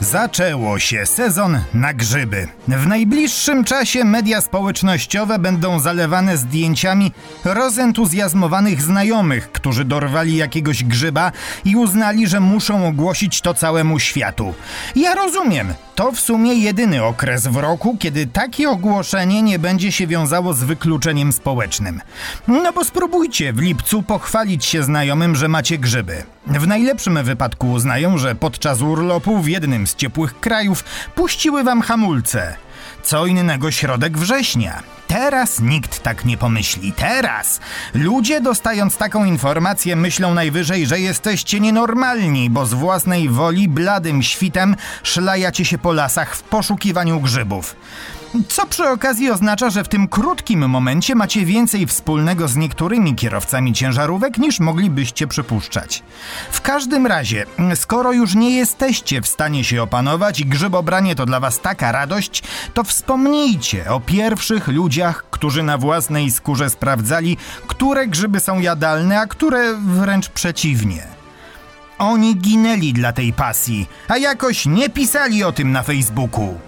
Zaczęło się sezon na grzyby. W najbliższym czasie media społecznościowe będą zalewane zdjęciami rozentuzjazmowanych znajomych, którzy dorwali jakiegoś grzyba i uznali, że muszą ogłosić to całemu światu. Ja rozumiem, to w sumie jedyny okres w roku, kiedy takie ogłoszenie nie będzie się wiązało z wykluczeniem społecznym. No bo spróbujcie w lipcu pochwalić się znajomym, że macie grzyby. W najlepszym wypadku uznają, że podczas urlopu w jednym z ciepłych krajów puściły wam hamulce. Co innego środek września. Teraz nikt tak nie pomyśli. Teraz ludzie dostając taką informację myślą najwyżej, że jesteście nienormalni, bo z własnej woli bladym świtem szlajacie się po lasach w poszukiwaniu grzybów. Co przy okazji oznacza, że w tym krótkim momencie macie więcej wspólnego z niektórymi kierowcami ciężarówek niż moglibyście przypuszczać. W każdym razie, skoro już nie jesteście w stanie się opanować i grzybobranie to dla was taka radość, to wspomnijcie o pierwszych ludziach, którzy na własnej skórze sprawdzali, które grzyby są jadalne, a które wręcz przeciwnie. Oni ginęli dla tej pasji, a jakoś nie pisali o tym na Facebooku.